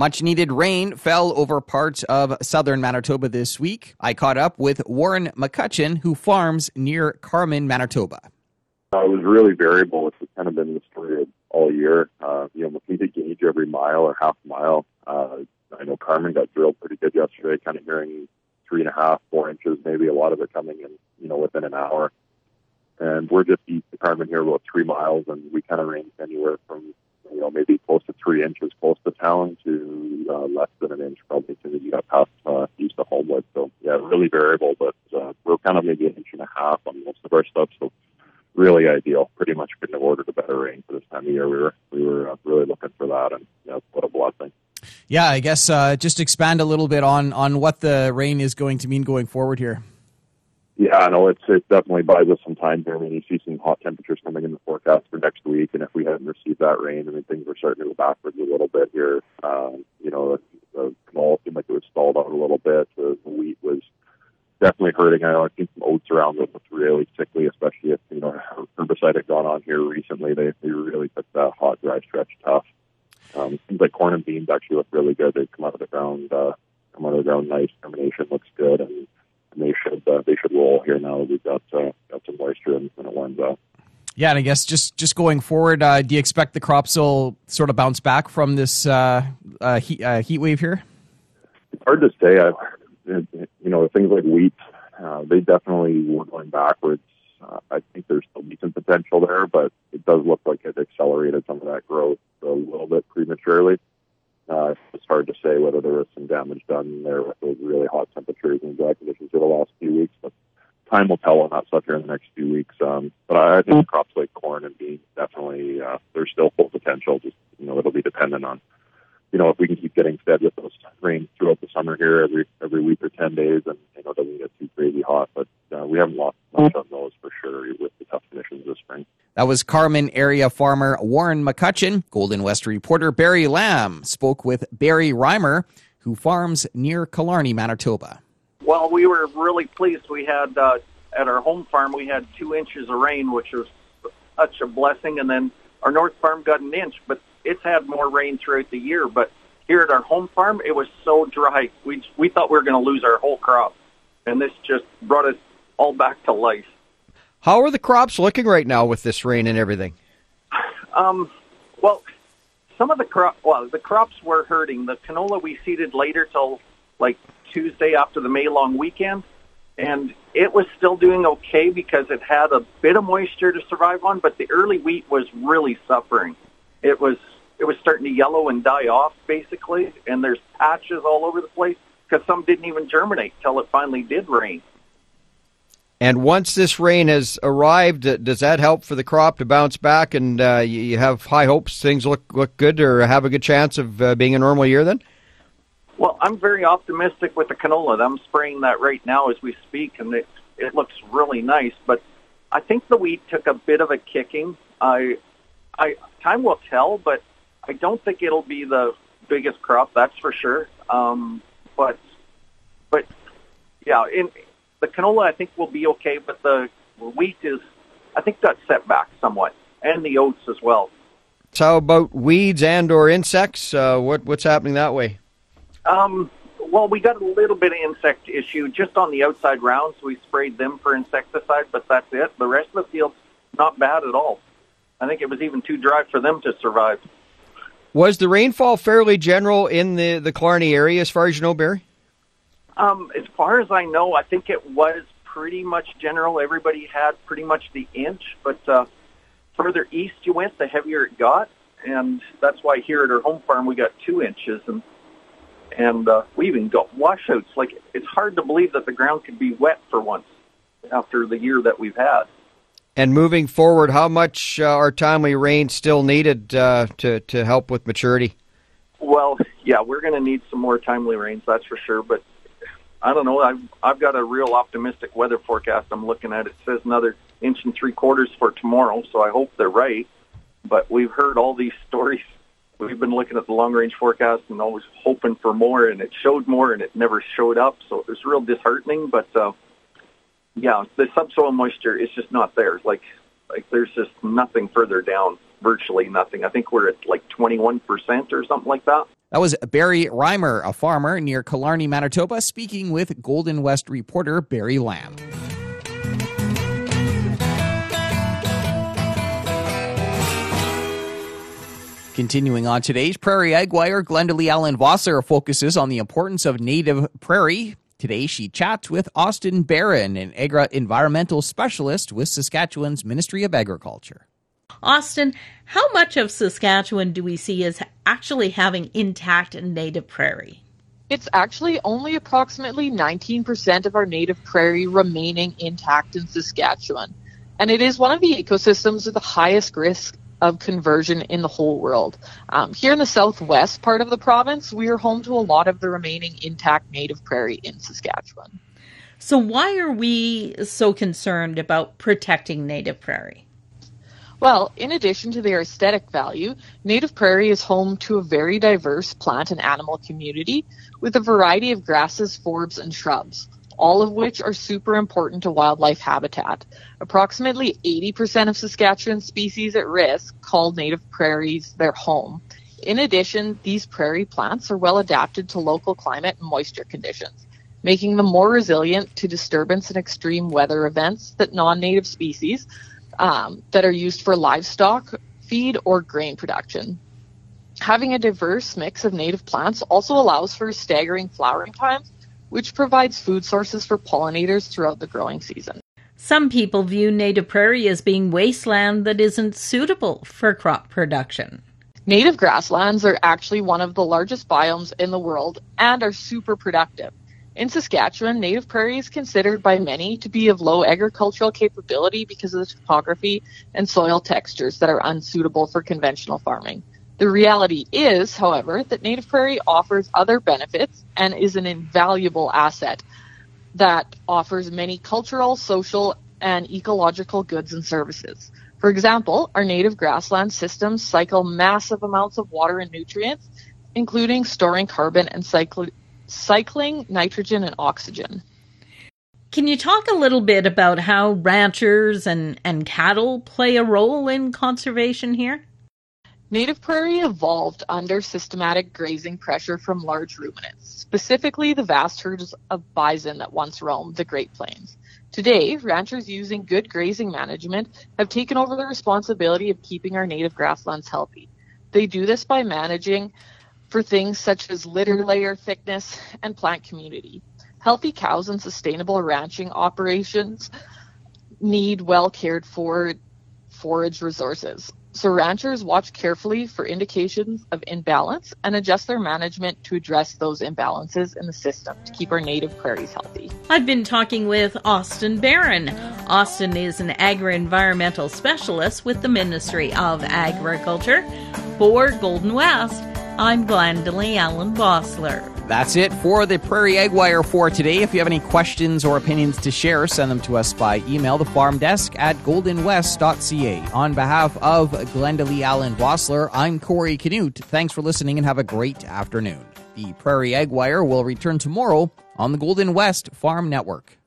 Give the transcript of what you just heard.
Much needed rain fell over parts of southern Manitoba this week. I caught up with Warren McCutcheon, who farms near Carman, Manitoba. Uh, it was really variable. It's kind of been the story all year. Uh, you know, looking to gauge every mile or half mile. Uh, I know Carman got drilled pretty good yesterday, kind of hearing three and a half, four inches, maybe a lot of it coming in, you know, within an hour. And we're just east of Carman here, about three miles, and we kind of range anywhere from you know, maybe close to three inches close to town to uh, less than an inch probably as you got past uh, east of Homewood. So yeah, really variable, but uh, we're kind of maybe an inch and a half on most of our stuff. So really ideal. Pretty much couldn't have ordered a better rain for this time of year. We were we were uh, really looking for that, and yeah, what a blessing. Yeah, I guess uh, just expand a little bit on on what the rain is going to mean going forward here. Yeah, no, it's it definitely buys us some time here. I mean, you see some hot temperatures coming in the forecast for next week, and if we hadn't received that rain, I mean, things were starting to go backwards a little bit here. Um, you know, the, the canola seemed like it was stalled out a little bit. The, the wheat was definitely hurting. I know I've seen some oats around that looked really sickly, especially if you know herbicide had gone on here recently. They they really took that hot dry stretch tough. Um, seems like corn and beans actually look really good. They come out of the ground, uh, come out of the ground nice. Germination looks good, and they should uh, they should roll here now that we've got uh, got some moisture and, and it warms up. Yeah, and I guess just just going forward, uh, do you expect the crops will sort of bounce back from this uh, uh, heat, uh, heat wave here? It's hard to say. I, you know, things like wheat, uh, they definitely were going backwards. Uh, I think there's still decent potential there, but it does look like it accelerated some of that growth a little bit prematurely. Hard to say whether there was some damage done there with those really hot temperatures and dry conditions for the last few weeks, but time will tell on that stuff here in the next few weeks. Um, but I think crops like corn and beans definitely uh, there's still full potential. Just you know, it'll be dependent on you know if we can keep getting fed with those rains throughout the summer here every every week or ten days, and you know doesn't get too crazy hot. But uh, we haven't lost much on those for sure with the tough conditions. That was Carman area farmer Warren McCutcheon. Golden West reporter Barry Lamb spoke with Barry Reimer, who farms near Killarney, Manitoba. Well, we were really pleased. We had uh, at our home farm we had two inches of rain, which was such a blessing, and then our north farm got an inch. But it's had more rain throughout the year. But here at our home farm, it was so dry. We we thought we were going to lose our whole crop, and this just brought us all back to life. How are the crops looking right now with this rain and everything? Um, well, some of the crop, well, the crops were hurting. The canola we seeded later till like Tuesday after the May long weekend, and it was still doing okay because it had a bit of moisture to survive on. But the early wheat was really suffering. It was it was starting to yellow and die off basically, and there's patches all over the place because some didn't even germinate till it finally did rain. And once this rain has arrived, uh, does that help for the crop to bounce back and uh, you have high hopes things look look good or have a good chance of uh, being a normal year then? Well, I'm very optimistic with the canola. I'm spraying that right now as we speak, and it it looks really nice. But I think the wheat took a bit of a kicking. I, I time will tell, but I don't think it'll be the biggest crop. That's for sure. Um, but but yeah, in the canola I think will be okay, but the wheat is I think got set back somewhat, and the oats as well. So how about weeds and or insects? Uh, what what's happening that way? Um, well, we got a little bit of insect issue just on the outside rounds. We sprayed them for insecticide, but that's it. The rest of the field's not bad at all. I think it was even too dry for them to survive. Was the rainfall fairly general in the the Killarney area, as far as you know, Barry? Um, as far as I know, I think it was pretty much general. Everybody had pretty much the inch, but uh, further east you went, the heavier it got, and that's why here at our home farm we got two inches, and and uh, we even got washouts. Like it's hard to believe that the ground could be wet for once after the year that we've had. And moving forward, how much uh, are timely rain still needed uh, to to help with maturity? Well, yeah, we're going to need some more timely rains, that's for sure. But I don't know. I've I've got a real optimistic weather forecast. I'm looking at. It says another inch and three quarters for tomorrow, so I hope they're right. But we've heard all these stories. We've been looking at the long range forecast and always hoping for more, and it showed more, and it never showed up. So it was real disheartening. But uh, yeah, the subsoil moisture is just not there. Like like there's just nothing further down. Virtually nothing. I think we're at like 21% or something like that. That was Barry Reimer, a farmer near Killarney, Manitoba, speaking with Golden West reporter Barry Lamb. Continuing on today's Prairie Ag Wire, Glendalee Allen Vossler focuses on the importance of native prairie. Today she chats with Austin Barron, an agri environmental specialist with Saskatchewan's Ministry of Agriculture. Austin, how much of Saskatchewan do we see as actually having intact native prairie? It's actually only approximately 19% of our native prairie remaining intact in Saskatchewan. And it is one of the ecosystems with the highest risk of conversion in the whole world. Um, here in the southwest part of the province, we are home to a lot of the remaining intact native prairie in Saskatchewan. So, why are we so concerned about protecting native prairie? Well, in addition to their aesthetic value, native prairie is home to a very diverse plant and animal community with a variety of grasses, forbs, and shrubs all of which are super important to wildlife habitat. Approximately 80% of Saskatchewan species at risk call native prairies their home. In addition, these prairie plants are well adapted to local climate and moisture conditions, making them more resilient to disturbance and extreme weather events that non-native species um, that are used for livestock feed or grain production. Having a diverse mix of native plants also allows for staggering flowering times which provides food sources for pollinators throughout the growing season. Some people view native prairie as being wasteland that isn't suitable for crop production. Native grasslands are actually one of the largest biomes in the world and are super productive. In Saskatchewan, native prairie is considered by many to be of low agricultural capability because of the topography and soil textures that are unsuitable for conventional farming. The reality is, however, that native prairie offers other benefits and is an invaluable asset that offers many cultural, social, and ecological goods and services. For example, our native grassland systems cycle massive amounts of water and nutrients, including storing carbon and cycl- cycling nitrogen and oxygen. Can you talk a little bit about how ranchers and, and cattle play a role in conservation here? Native prairie evolved under systematic grazing pressure from large ruminants, specifically the vast herds of bison that once roamed the Great Plains. Today, ranchers using good grazing management have taken over the responsibility of keeping our native grasslands healthy. They do this by managing for things such as litter layer thickness and plant community. Healthy cows and sustainable ranching operations need well cared for forage resources. So ranchers watch carefully for indications of imbalance and adjust their management to address those imbalances in the system to keep our native prairies healthy. I've been talking with Austin Barron. Austin is an agri-environmental specialist with the Ministry of Agriculture. For Golden West, I'm Glendalee Allen Bossler. That's it for the Prairie Ag Wire for today. If you have any questions or opinions to share, send them to us by email, the farm desk at goldenwest.ca. On behalf of Glendalee Allen Bossler, I'm Corey Canute. Thanks for listening and have a great afternoon. The Prairie Ag Wire will return tomorrow on the Golden West Farm Network.